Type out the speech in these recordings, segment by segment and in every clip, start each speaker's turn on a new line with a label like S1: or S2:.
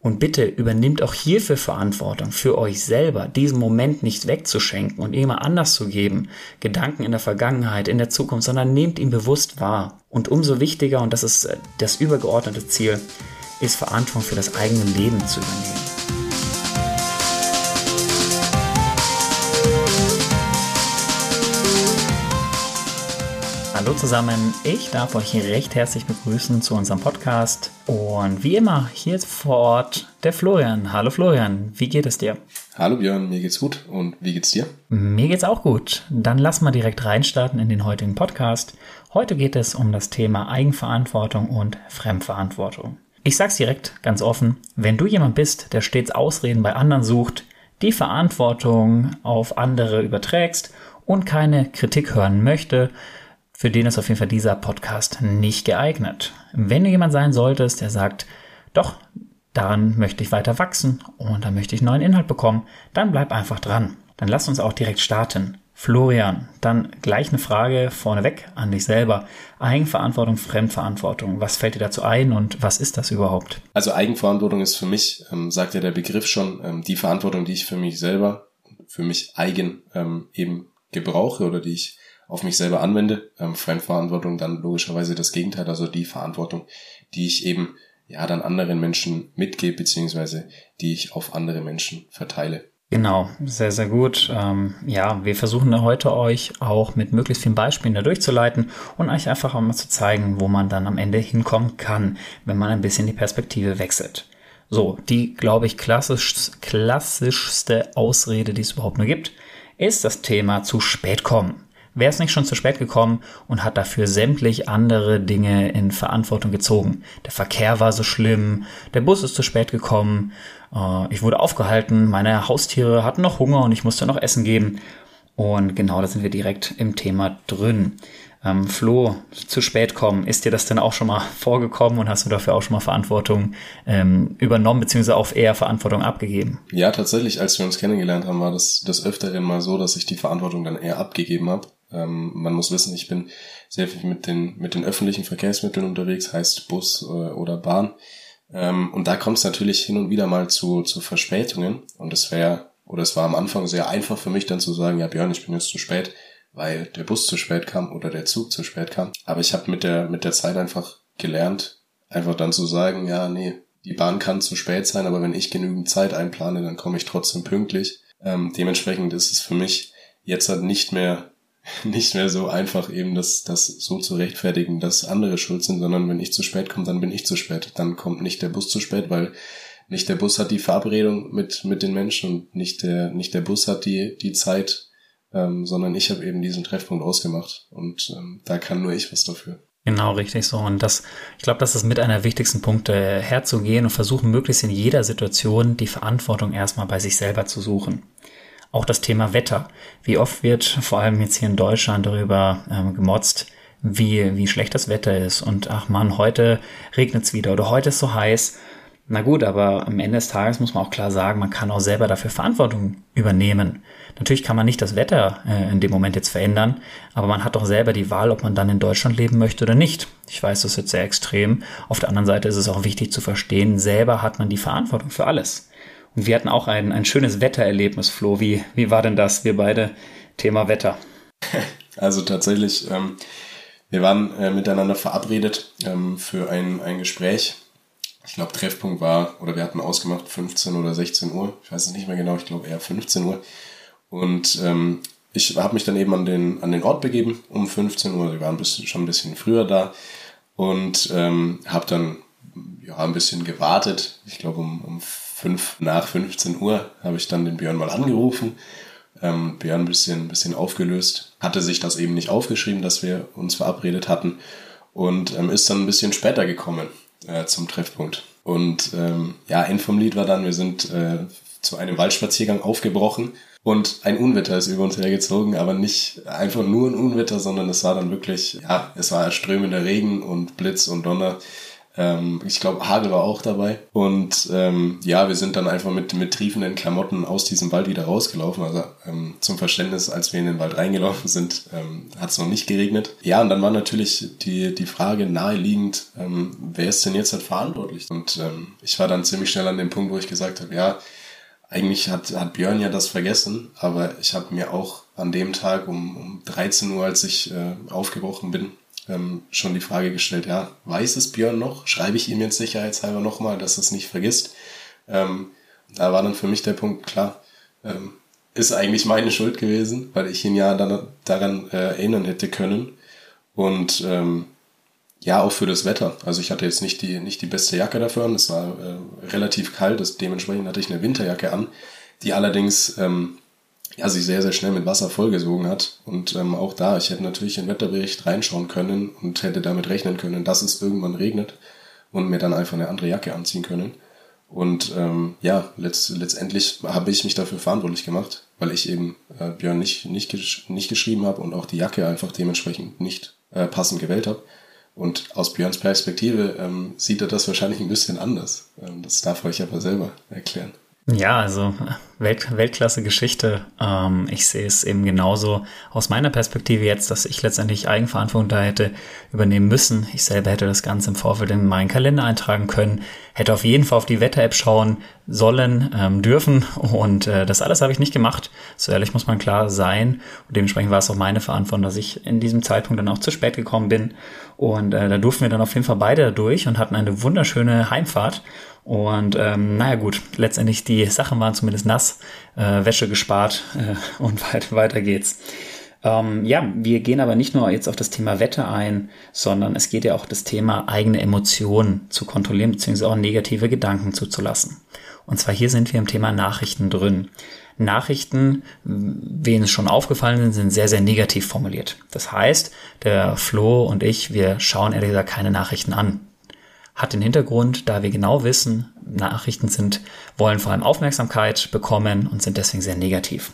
S1: Und bitte übernimmt auch hierfür Verantwortung für euch selber, diesen Moment nicht wegzuschenken und immer anders zu geben, Gedanken in der Vergangenheit, in der Zukunft, sondern nehmt ihn bewusst wahr. Und umso wichtiger, und das ist äh, das übergeordnete Ziel, ist Verantwortung für das eigene Leben zu übernehmen. Hallo zusammen, ich darf euch recht herzlich begrüßen zu unserem Podcast. Und wie immer, hier vor Ort der Florian. Hallo Florian, wie geht es dir?
S2: Hallo Björn, mir geht's gut. Und wie geht's dir?
S1: Mir geht's auch gut. Dann lass mal direkt reinstarten in den heutigen Podcast. Heute geht es um das Thema Eigenverantwortung und Fremdverantwortung. Ich sag's direkt, ganz offen, wenn du jemand bist, der stets Ausreden bei anderen sucht, die Verantwortung auf andere überträgst und keine Kritik hören möchte, für den ist auf jeden Fall dieser Podcast nicht geeignet. Wenn du jemand sein solltest, der sagt, doch, daran möchte ich weiter wachsen und da möchte ich neuen Inhalt bekommen, dann bleib einfach dran. Dann lass uns auch direkt starten. Florian, dann gleich eine Frage vorneweg an dich selber. Eigenverantwortung, Fremdverantwortung. Was fällt dir dazu ein und was ist das überhaupt?
S2: Also Eigenverantwortung ist für mich, ähm, sagt ja der Begriff schon, ähm, die Verantwortung, die ich für mich selber, für mich eigen ähm, eben gebrauche oder die ich auf mich selber anwende. Ähm, Fremdverantwortung dann logischerweise das Gegenteil, also die Verantwortung, die ich eben ja dann anderen Menschen mitgebe, beziehungsweise die ich auf andere Menschen verteile.
S1: Genau, sehr, sehr gut. Ähm, ja, wir versuchen heute euch auch mit möglichst vielen Beispielen da durchzuleiten und euch einfach auch mal zu zeigen, wo man dann am Ende hinkommen kann, wenn man ein bisschen die Perspektive wechselt. So, die, glaube ich, klassisch, klassischste Ausrede, die es überhaupt nur gibt, ist das Thema zu spät kommen. Wer ist nicht schon zu spät gekommen und hat dafür sämtlich andere Dinge in Verantwortung gezogen? Der Verkehr war so schlimm, der Bus ist zu spät gekommen, äh, ich wurde aufgehalten, meine Haustiere hatten noch Hunger und ich musste noch Essen geben. Und genau da sind wir direkt im Thema drin. Ähm, Flo, zu spät kommen, ist dir das denn auch schon mal vorgekommen und hast du dafür auch schon mal Verantwortung ähm, übernommen, beziehungsweise auch eher Verantwortung abgegeben?
S2: Ja, tatsächlich, als wir uns kennengelernt haben, war das des Öfteren mal so, dass ich die Verantwortung dann eher abgegeben habe. Ähm, man muss wissen, ich bin sehr viel mit den, mit den öffentlichen Verkehrsmitteln unterwegs, heißt Bus äh, oder Bahn. Ähm, und da kommt es natürlich hin und wieder mal zu, zu Verspätungen. Und es wäre, oder es war am Anfang sehr einfach für mich dann zu sagen, ja Björn, ich bin jetzt zu spät, weil der Bus zu spät kam oder der Zug zu spät kam. Aber ich habe mit der, mit der Zeit einfach gelernt, einfach dann zu sagen, ja, nee, die Bahn kann zu spät sein, aber wenn ich genügend Zeit einplane, dann komme ich trotzdem pünktlich. Ähm, dementsprechend ist es für mich jetzt halt nicht mehr nicht mehr so einfach eben das, das so zu rechtfertigen, dass andere schuld sind, sondern wenn ich zu spät komme, dann bin ich zu spät. Dann kommt nicht der Bus zu spät, weil nicht der Bus hat die Verabredung mit, mit den Menschen und nicht der, nicht der Bus hat die, die Zeit, ähm, sondern ich habe eben diesen Treffpunkt ausgemacht und ähm, da kann nur ich was dafür.
S1: Genau, richtig so. Und das, ich glaube, das ist mit einer wichtigsten Punkte, herzugehen und versuchen, möglichst in jeder Situation die Verantwortung erstmal bei sich selber zu suchen. Auch das Thema Wetter. Wie oft wird vor allem jetzt hier in Deutschland darüber ähm, gemotzt, wie, wie schlecht das Wetter ist und ach man, heute regnet's wieder oder heute ist so heiß. Na gut, aber am Ende des Tages muss man auch klar sagen, man kann auch selber dafür Verantwortung übernehmen. Natürlich kann man nicht das Wetter äh, in dem Moment jetzt verändern, aber man hat doch selber die Wahl, ob man dann in Deutschland leben möchte oder nicht. Ich weiß, das ist jetzt sehr extrem. Auf der anderen Seite ist es auch wichtig zu verstehen, selber hat man die Verantwortung für alles. Und wir hatten auch ein, ein schönes Wettererlebnis, Flo. Wie, wie war denn das, wir beide? Thema Wetter.
S2: Also tatsächlich, ähm, wir waren äh, miteinander verabredet ähm, für ein, ein Gespräch. Ich glaube, Treffpunkt war, oder wir hatten ausgemacht 15 oder 16 Uhr. Ich weiß es nicht mehr genau, ich glaube eher 15 Uhr. Und ähm, ich habe mich dann eben an den, an den Ort begeben um 15 Uhr. Wir waren ein schon ein bisschen früher da und ähm, habe dann ja, ein bisschen gewartet. Ich glaube um, um fünf nach 15 Uhr habe ich dann den Björn mal angerufen. Ähm, Björn ein bisschen, bisschen aufgelöst, hatte sich das eben nicht aufgeschrieben, dass wir uns verabredet hatten und ähm, ist dann ein bisschen später gekommen äh, zum Treffpunkt. Und ähm, ja, End vom Lied war dann, wir sind äh, zu einem Waldspaziergang aufgebrochen und ein Unwetter ist über uns hergezogen, aber nicht einfach nur ein Unwetter, sondern es war dann wirklich, ja, es war strömender Regen und Blitz und Donner Ähm, ich glaube, Hagel war auch dabei. Und ähm, ja, wir sind dann einfach mit, mit triefenden Klamotten aus diesem Wald wieder rausgelaufen. Also ähm, zum Verständnis, als wir in den Wald reingelaufen sind, ähm, hat es noch nicht geregnet. Ja, und dann war natürlich die, die Frage naheliegend, ähm, wer ist denn jetzt halt verantwortlich? Und ähm, ich war dann ziemlich schnell an dem Punkt, wo ich gesagt habe, ja, eigentlich hat, hat Björn ja das vergessen, aber ich habe mir auch an dem Tag um, um 13 Uhr, als ich äh, aufgebrochen bin, ähm, schon die Frage gestellt, ja, weiß es Björn noch? Schreibe ich ihm jetzt sicherheitshalber nochmal, dass er es nicht vergisst? Ähm, da war dann für mich der Punkt, klar, ähm, ist eigentlich meine Schuld gewesen, weil ich ihn ja dann daran äh, erinnern hätte können. Und ähm, ja, auch für das Wetter. Also ich hatte jetzt nicht die, nicht die beste Jacke dafür an. Es war äh, relativ kalt, dementsprechend hatte ich eine Winterjacke an, die allerdings ähm, ja, sich sehr, sehr schnell mit Wasser vollgesogen hat. Und ähm, auch da, ich hätte natürlich in den Wetterbericht reinschauen können und hätte damit rechnen können, dass es irgendwann regnet und mir dann einfach eine andere Jacke anziehen können. Und ähm, ja, letzt, letztendlich habe ich mich dafür verantwortlich gemacht, weil ich eben äh, Björn nicht, nicht, gesch nicht geschrieben habe und auch die Jacke einfach dementsprechend nicht äh, passend gewählt habe. Und aus Björns Perspektive ähm, sieht er das wahrscheinlich ein bisschen anders. Ähm, das darf euch aber selber erklären.
S1: Ja, also Welt, Weltklasse Geschichte. Ähm, ich sehe es eben genauso aus meiner Perspektive jetzt, dass ich letztendlich Eigenverantwortung da hätte übernehmen müssen. Ich selber hätte das Ganze im Vorfeld in meinen Kalender eintragen können, hätte auf jeden Fall auf die Wetter-App schauen sollen, ähm, dürfen und äh, das alles habe ich nicht gemacht. So ehrlich muss man klar sein und dementsprechend war es auch meine Verantwortung, dass ich in diesem Zeitpunkt dann auch zu spät gekommen bin und äh, da durften wir dann auf jeden Fall beide durch und hatten eine wunderschöne Heimfahrt und ähm, naja gut, letztendlich die Sachen waren zumindest nass, äh, Wäsche gespart äh, und weit, weiter geht's. Ähm, ja, wir gehen aber nicht nur jetzt auf das Thema Wetter ein, sondern es geht ja auch das Thema eigene Emotionen zu kontrollieren, beziehungsweise auch negative Gedanken zuzulassen. Und zwar hier sind wir im Thema Nachrichten drin. Nachrichten, wen es schon aufgefallen sind, sind sehr, sehr negativ formuliert. Das heißt, der Flo und ich, wir schauen ehrlich gesagt keine Nachrichten an hat den Hintergrund, da wir genau wissen, Nachrichten sind, wollen vor allem Aufmerksamkeit bekommen und sind deswegen sehr negativ.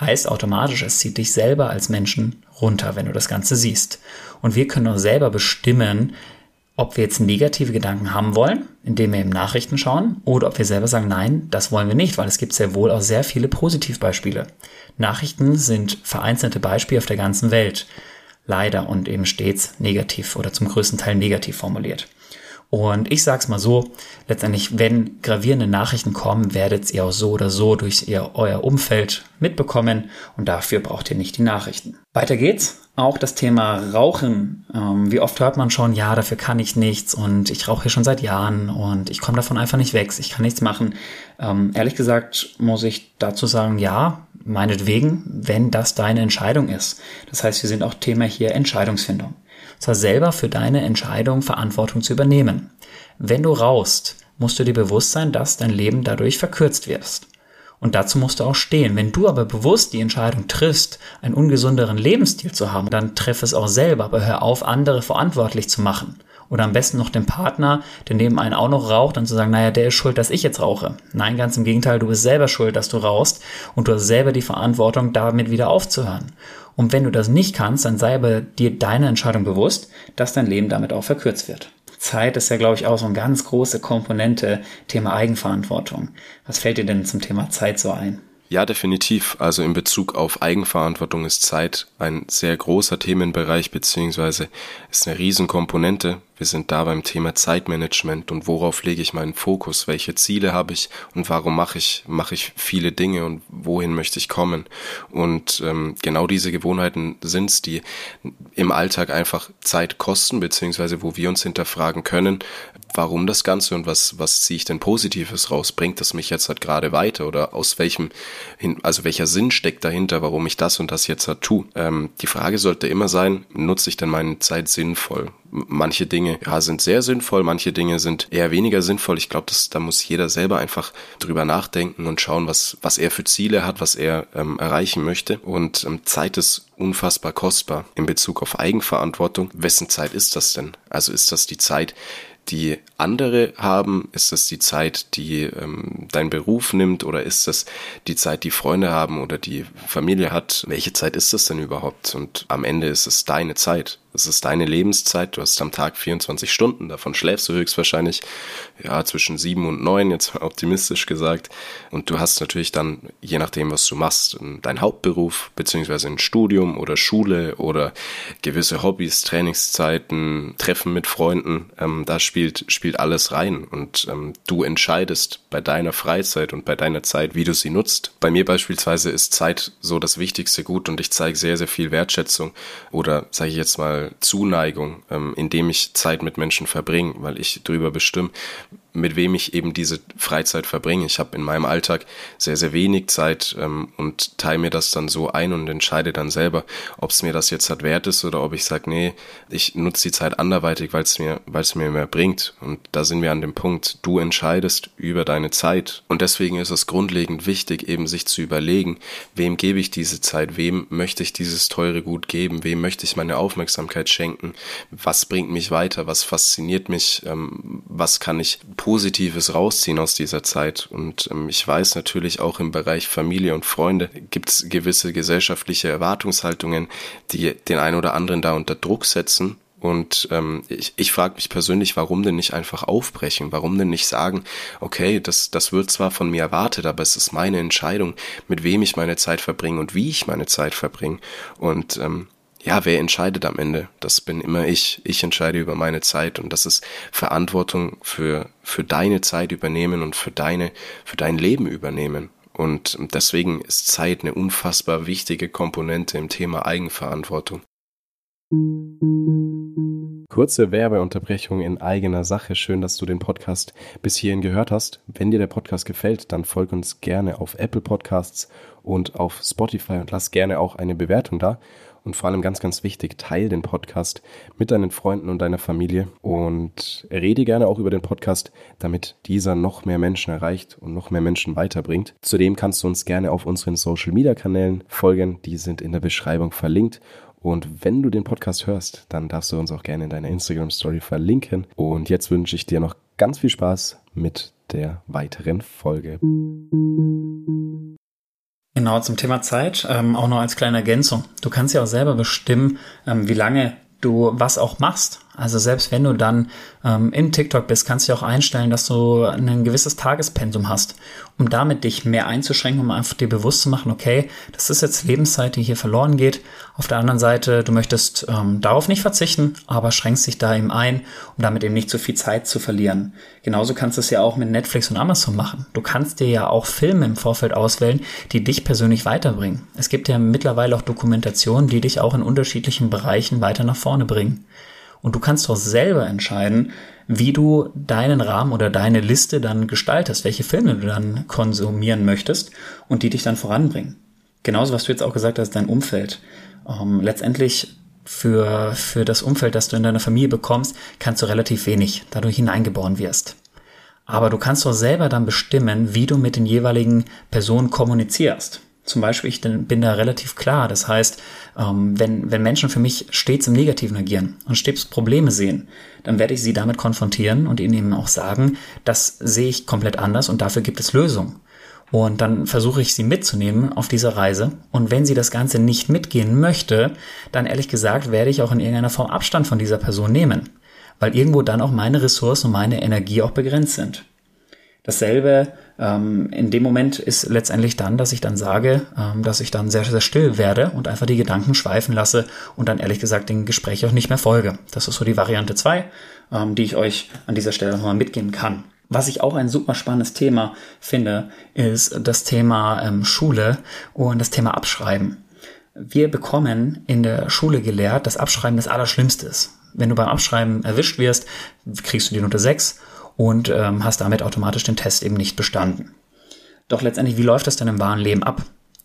S1: Heißt automatisch, es zieht dich selber als Menschen runter, wenn du das Ganze siehst. Und wir können auch selber bestimmen, ob wir jetzt negative Gedanken haben wollen, indem wir eben Nachrichten schauen, oder ob wir selber sagen, nein, das wollen wir nicht, weil es gibt sehr wohl auch sehr viele Positivbeispiele. Nachrichten sind vereinzelte Beispiele auf der ganzen Welt. Leider und eben stets negativ oder zum größten Teil negativ formuliert. Und ich sag's mal so, letztendlich, wenn gravierende Nachrichten kommen, werdet ihr auch so oder so durch ihr, euer Umfeld mitbekommen und dafür braucht ihr nicht die Nachrichten. Weiter geht's. Auch das Thema Rauchen. Ähm, wie oft hört man schon, ja, dafür kann ich nichts und ich rauche hier schon seit Jahren und ich komme davon einfach nicht weg, ich kann nichts machen. Ähm, ehrlich gesagt muss ich dazu sagen, ja, meinetwegen, wenn das deine Entscheidung ist. Das heißt, wir sind auch Thema hier Entscheidungsfindung zwar selber für deine Entscheidung Verantwortung zu übernehmen. Wenn du raust, musst du dir bewusst sein, dass dein Leben dadurch verkürzt wirst. Und dazu musst du auch stehen. Wenn du aber bewusst die Entscheidung triffst, einen ungesunderen Lebensstil zu haben, dann treff es auch selber, aber hör auf, andere verantwortlich zu machen. Oder am besten noch den Partner, der neben einen auch noch raucht, dann zu sagen, naja, der ist schuld, dass ich jetzt rauche. Nein, ganz im Gegenteil, du bist selber schuld, dass du rauchst und du hast selber die Verantwortung, damit wieder aufzuhören. Und wenn du das nicht kannst, dann sei aber dir deine Entscheidung bewusst, dass dein Leben damit auch verkürzt wird. Zeit ist ja, glaube ich, auch so eine ganz große Komponente Thema Eigenverantwortung. Was fällt dir denn zum Thema Zeit so ein?
S2: Ja, definitiv. Also in Bezug auf Eigenverantwortung ist Zeit ein sehr großer Themenbereich beziehungsweise ist eine Riesenkomponente. Wir sind da beim Thema Zeitmanagement und worauf lege ich meinen Fokus, welche Ziele habe ich und warum mache ich mache ich viele Dinge und wohin möchte ich kommen. Und ähm, genau diese Gewohnheiten sind's, die im Alltag einfach Zeit kosten beziehungsweise wo wir uns hinterfragen können, warum das Ganze und was, was ziehe ich denn Positives raus? Bringt das mich jetzt halt gerade weiter oder aus welchem, also welcher Sinn steckt dahinter, warum ich das und das jetzt halt tue? Ähm, die Frage sollte immer sein, nutze ich denn meine Zeit sinnvoll? Manche Dinge ja, sind sehr sinnvoll, manche Dinge sind eher weniger sinnvoll. Ich glaube, da muss jeder selber einfach drüber nachdenken und schauen, was, was er für Ziele hat, was er ähm, erreichen möchte. Und ähm, Zeit ist unfassbar kostbar in Bezug auf Eigenverantwortung. Wessen Zeit ist das denn? Also ist das die Zeit, die andere haben? Ist das die Zeit, die ähm, dein Beruf nimmt oder ist das die Zeit, die Freunde haben oder die Familie hat? Welche Zeit ist das denn überhaupt? Und am Ende ist es deine Zeit. Es ist deine Lebenszeit, du hast am Tag 24 Stunden, davon schläfst du höchstwahrscheinlich ja zwischen sieben und neun, jetzt optimistisch gesagt. Und du hast natürlich dann, je nachdem, was du machst, dein Hauptberuf, beziehungsweise ein Studium oder Schule oder gewisse Hobbys, Trainingszeiten, Treffen mit Freunden, ähm, da spielt, spielt alles rein. Und ähm, du entscheidest bei deiner Freizeit und bei deiner Zeit, wie du sie nutzt. Bei mir beispielsweise ist Zeit so das wichtigste Gut und ich zeige sehr, sehr viel Wertschätzung oder sage ich jetzt mal Zuneigung, ähm, indem ich Zeit mit Menschen verbringe, weil ich darüber bestimme, mit wem ich eben diese Freizeit verbringe. Ich habe in meinem Alltag sehr, sehr wenig Zeit ähm, und teile mir das dann so ein und entscheide dann selber, ob es mir das jetzt halt wert ist oder ob ich sage, nee, ich nutze die Zeit anderweitig, weil es mir, mir mehr bringt. Und da sind wir an dem Punkt, du entscheidest über deine Zeit. Und deswegen ist es grundlegend wichtig, eben sich zu überlegen, wem gebe ich diese Zeit, wem möchte ich dieses teure Gut geben, wem möchte ich meine Aufmerksamkeit schenken, was bringt mich weiter, was fasziniert mich, ähm, was kann ich Positives rausziehen aus dieser Zeit. Und ähm, ich weiß natürlich auch im Bereich Familie und Freunde gibt es gewisse gesellschaftliche Erwartungshaltungen, die den einen oder anderen da unter Druck setzen. Und ähm, ich, ich frage mich persönlich, warum denn nicht einfach aufbrechen? Warum denn nicht sagen, okay, das, das wird zwar von mir erwartet, aber es ist meine Entscheidung, mit wem ich meine Zeit verbringe und wie ich meine Zeit verbringe. Und ähm, ja, wer entscheidet am Ende? Das bin immer ich. Ich entscheide über meine Zeit und das ist Verantwortung für, für deine Zeit übernehmen und für deine, für dein Leben übernehmen. Und deswegen ist Zeit eine unfassbar wichtige Komponente im Thema Eigenverantwortung.
S3: Kurze Werbeunterbrechung in eigener Sache. Schön, dass du den Podcast bis hierhin gehört hast. Wenn dir der Podcast gefällt, dann folg uns gerne auf Apple Podcasts und auf Spotify und lass gerne auch eine Bewertung da. Und vor allem ganz, ganz wichtig, teil den Podcast mit deinen Freunden und deiner Familie und rede gerne auch über den Podcast, damit dieser noch mehr Menschen erreicht und noch mehr Menschen weiterbringt. Zudem kannst du uns gerne auf unseren Social Media Kanälen folgen. Die sind in der Beschreibung verlinkt. Und wenn du den Podcast hörst, dann darfst du uns auch gerne in deiner Instagram Story verlinken. Und jetzt wünsche ich dir noch ganz viel Spaß mit der weiteren Folge.
S1: Genau, zum Thema Zeit, ähm, auch noch als kleine Ergänzung. Du kannst ja auch selber bestimmen, ähm, wie lange du was auch machst. Also selbst wenn du dann ähm, in TikTok bist, kannst du auch einstellen, dass du ein gewisses Tagespensum hast, um damit dich mehr einzuschränken, um einfach dir bewusst zu machen, okay, das ist jetzt Lebenszeit, die hier verloren geht. Auf der anderen Seite, du möchtest ähm, darauf nicht verzichten, aber schränkst dich da eben ein, um damit eben nicht zu viel Zeit zu verlieren. Genauso kannst du es ja auch mit Netflix und Amazon machen. Du kannst dir ja auch Filme im Vorfeld auswählen, die dich persönlich weiterbringen. Es gibt ja mittlerweile auch Dokumentationen, die dich auch in unterschiedlichen Bereichen weiter nach vorne bringen. Und du kannst doch selber entscheiden, wie du deinen Rahmen oder deine Liste dann gestaltest, welche Filme du dann konsumieren möchtest und die dich dann voranbringen. Genauso, was du jetzt auch gesagt hast, dein Umfeld. Ähm, letztendlich für, für das Umfeld, das du in deiner Familie bekommst, kannst du relativ wenig, da du hineingeboren wirst. Aber du kannst doch selber dann bestimmen, wie du mit den jeweiligen Personen kommunizierst. Zum Beispiel, ich bin da relativ klar. Das heißt, ähm, wenn, wenn Menschen für mich stets im Negativen agieren und stets Probleme sehen, dann werde ich sie damit konfrontieren und ihnen eben auch sagen, das sehe ich komplett anders und dafür gibt es Lösungen. Und dann versuche ich sie mitzunehmen auf dieser Reise. Und wenn sie das Ganze nicht mitgehen möchte, dann ehrlich gesagt werde ich auch in irgendeiner Form Abstand von dieser Person nehmen. Weil irgendwo dann auch meine Ressourcen und meine Energie auch begrenzt sind. Dasselbe ähm, in dem Moment ist letztendlich dann, dass ich dann sage, ähm, dass ich dann sehr, sehr still werde und einfach die Gedanken schweifen lasse und dann ehrlich gesagt den Gespräch auch nicht mehr folge. Das ist so die Variante zwei, ähm, die ich euch an dieser Stelle nochmal mitgeben kann. Was ich auch ein super spannendes Thema finde, ist das Thema ähm, Schule und das Thema Abschreiben. Wir bekommen in der Schule gelehrt, dass Abschreiben das Allerschlimmste ist. Wenn du beim Abschreiben erwischt wirst, kriegst du die Note 6 und ähm, hast damit automatisch den Test eben nicht bestanden. Doch letztendlich, wie läuft das denn im wahren Leben ab?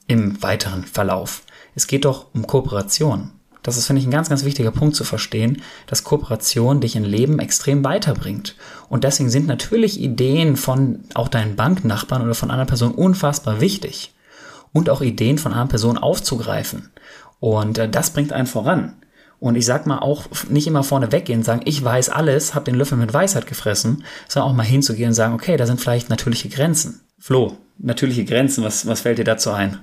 S1: Im weiteren Verlauf. Es geht doch um Kooperation. Das ist, finde ich, ein ganz, ganz wichtiger Punkt zu verstehen, dass Kooperation dich im Leben extrem weiterbringt. Und deswegen sind natürlich Ideen von auch deinen Banknachbarn oder von einer Person unfassbar wichtig. Und auch Ideen von einer Person aufzugreifen. Und äh, das bringt einen voran. Und ich sag mal auch nicht immer vorne weggehen sagen, ich weiß alles, hab den Löffel mit Weisheit gefressen, sondern auch mal hinzugehen und sagen, okay, da sind vielleicht natürliche Grenzen. Flo, natürliche Grenzen, was, was fällt dir dazu ein?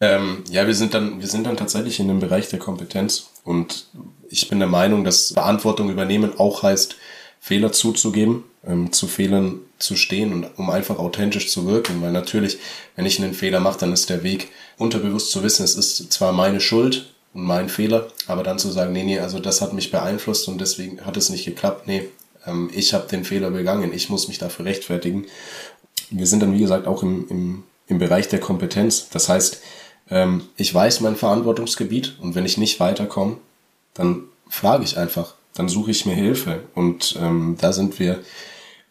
S2: Ähm, ja, wir sind dann, wir sind dann tatsächlich in dem Bereich der Kompetenz und Ich bin der Meinung, dass Verantwortung übernehmen auch heißt, Fehler zuzugeben, ähm, zu Fehlern zu stehen und um einfach authentisch zu wirken. Weil natürlich, wenn ich einen Fehler mache, dann ist der Weg unterbewusst zu wissen, es ist zwar meine Schuld und mein Fehler, aber dann zu sagen, nee, nee, also das hat mich beeinflusst und deswegen hat es nicht geklappt. Nee, ähm, ich habe den Fehler begangen, ich muss mich dafür rechtfertigen. Wir sind dann, wie gesagt, auch im, im, im Bereich der Kompetenz. Das heißt, ähm, ich weiß mein Verantwortungsgebiet und wenn ich nicht weiterkomme, dann frage ich einfach, dann suche ich mir Hilfe. Und ähm, da sind wir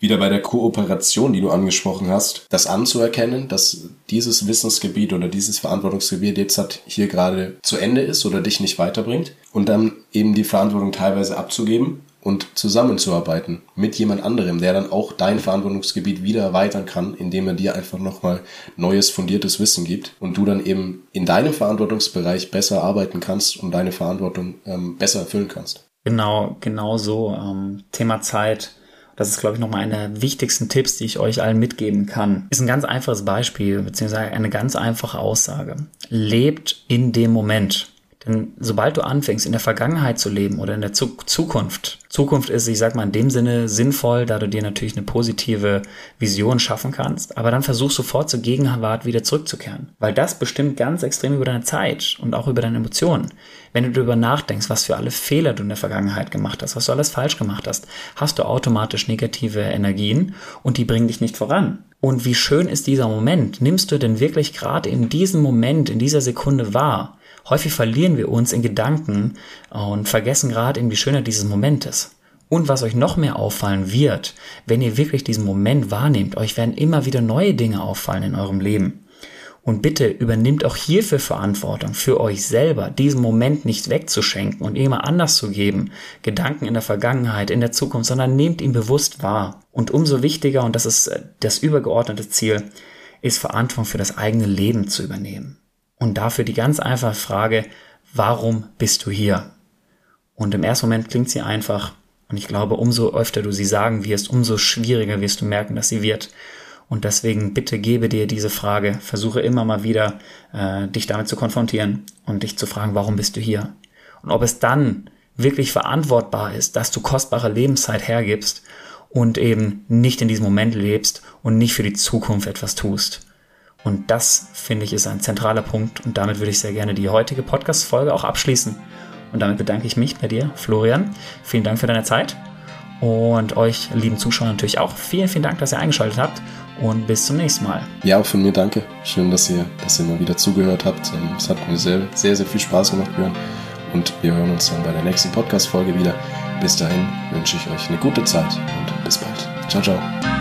S2: wieder bei der Kooperation, die du angesprochen hast, das anzuerkennen, dass dieses Wissensgebiet oder dieses Verantwortungsgebiet jetzt hat hier gerade zu Ende ist oder dich nicht weiterbringt und dann eben die Verantwortung teilweise abzugeben und zusammenzuarbeiten mit jemand anderem, der dann auch dein Verantwortungsgebiet wieder erweitern kann, indem er dir einfach nochmal neues, fundiertes Wissen gibt und du dann eben in deinem Verantwortungsbereich besser arbeiten kannst und deine Verantwortung ähm, besser erfüllen kannst.
S1: Genau, genau so. Ähm, Thema Zeit. Das ist, glaube ich, nochmal einer der wichtigsten Tipps, die ich euch allen mitgeben kann. Ist ein ganz einfaches Beispiel, beziehungsweise eine ganz einfache Aussage. Lebt in dem Moment. Denn sobald du anfängst, in der Vergangenheit zu leben oder in der Zukunft, Zukunft ist, ich sag mal, in dem Sinne sinnvoll, da du dir natürlich eine positive Vision schaffen kannst, aber dann versuch sofort zur Gegenwart wieder zurückzukehren. Weil das bestimmt ganz extrem über deine Zeit und auch über deine Emotionen. Wenn du darüber nachdenkst, was für alle Fehler du in der Vergangenheit gemacht hast, was du alles falsch gemacht hast, hast du automatisch negative Energien und die bringen dich nicht voran. Und wie schön ist dieser Moment? Nimmst du denn wirklich gerade in diesem Moment, in dieser Sekunde wahr? Häufig verlieren wir uns in Gedanken und vergessen gerade eben die Schönheit dieses Momentes. Und was euch noch mehr auffallen wird, wenn ihr wirklich diesen Moment wahrnehmt, euch werden immer wieder neue Dinge auffallen in eurem Leben. Und bitte übernimmt auch hierfür Verantwortung für euch selber, diesen Moment nicht wegzuschenken und immer anders zu geben, Gedanken in der Vergangenheit, in der Zukunft, sondern nehmt ihn bewusst wahr. Und umso wichtiger, und das ist äh, das übergeordnete Ziel, ist Verantwortung für das eigene Leben zu übernehmen. Und dafür die ganz einfache Frage, warum bist du hier? Und im ersten Moment klingt sie einfach. Und ich glaube, umso öfter du sie sagen wirst, umso schwieriger wirst du merken, dass sie wird. Und deswegen bitte gebe dir diese Frage, versuche immer mal wieder, äh, dich damit zu konfrontieren und dich zu fragen, warum bist du hier? Und ob es dann wirklich verantwortbar ist, dass du kostbare Lebenszeit hergibst und eben nicht in diesem Moment lebst und nicht für die Zukunft etwas tust. Und das, finde ich, ist ein zentraler Punkt. Und damit würde ich sehr gerne die heutige Podcast-Folge auch abschließen. Und damit bedanke ich mich bei dir, Florian. Vielen Dank für deine Zeit. Und euch, lieben Zuschauer, natürlich auch. Vielen, vielen Dank, dass ihr eingeschaltet habt. Und bis zum nächsten Mal.
S2: Ja, auch von mir danke. Schön, dass ihr, dass ihr mal wieder zugehört habt. Ähm, es hat mir sehr, sehr, sehr viel Spaß gemacht, Björn. Und wir hören uns dann bei der nächsten Podcast-Folge wieder. Bis dahin wünsche ich euch eine gute Zeit und bis bald. Ciao, ciao.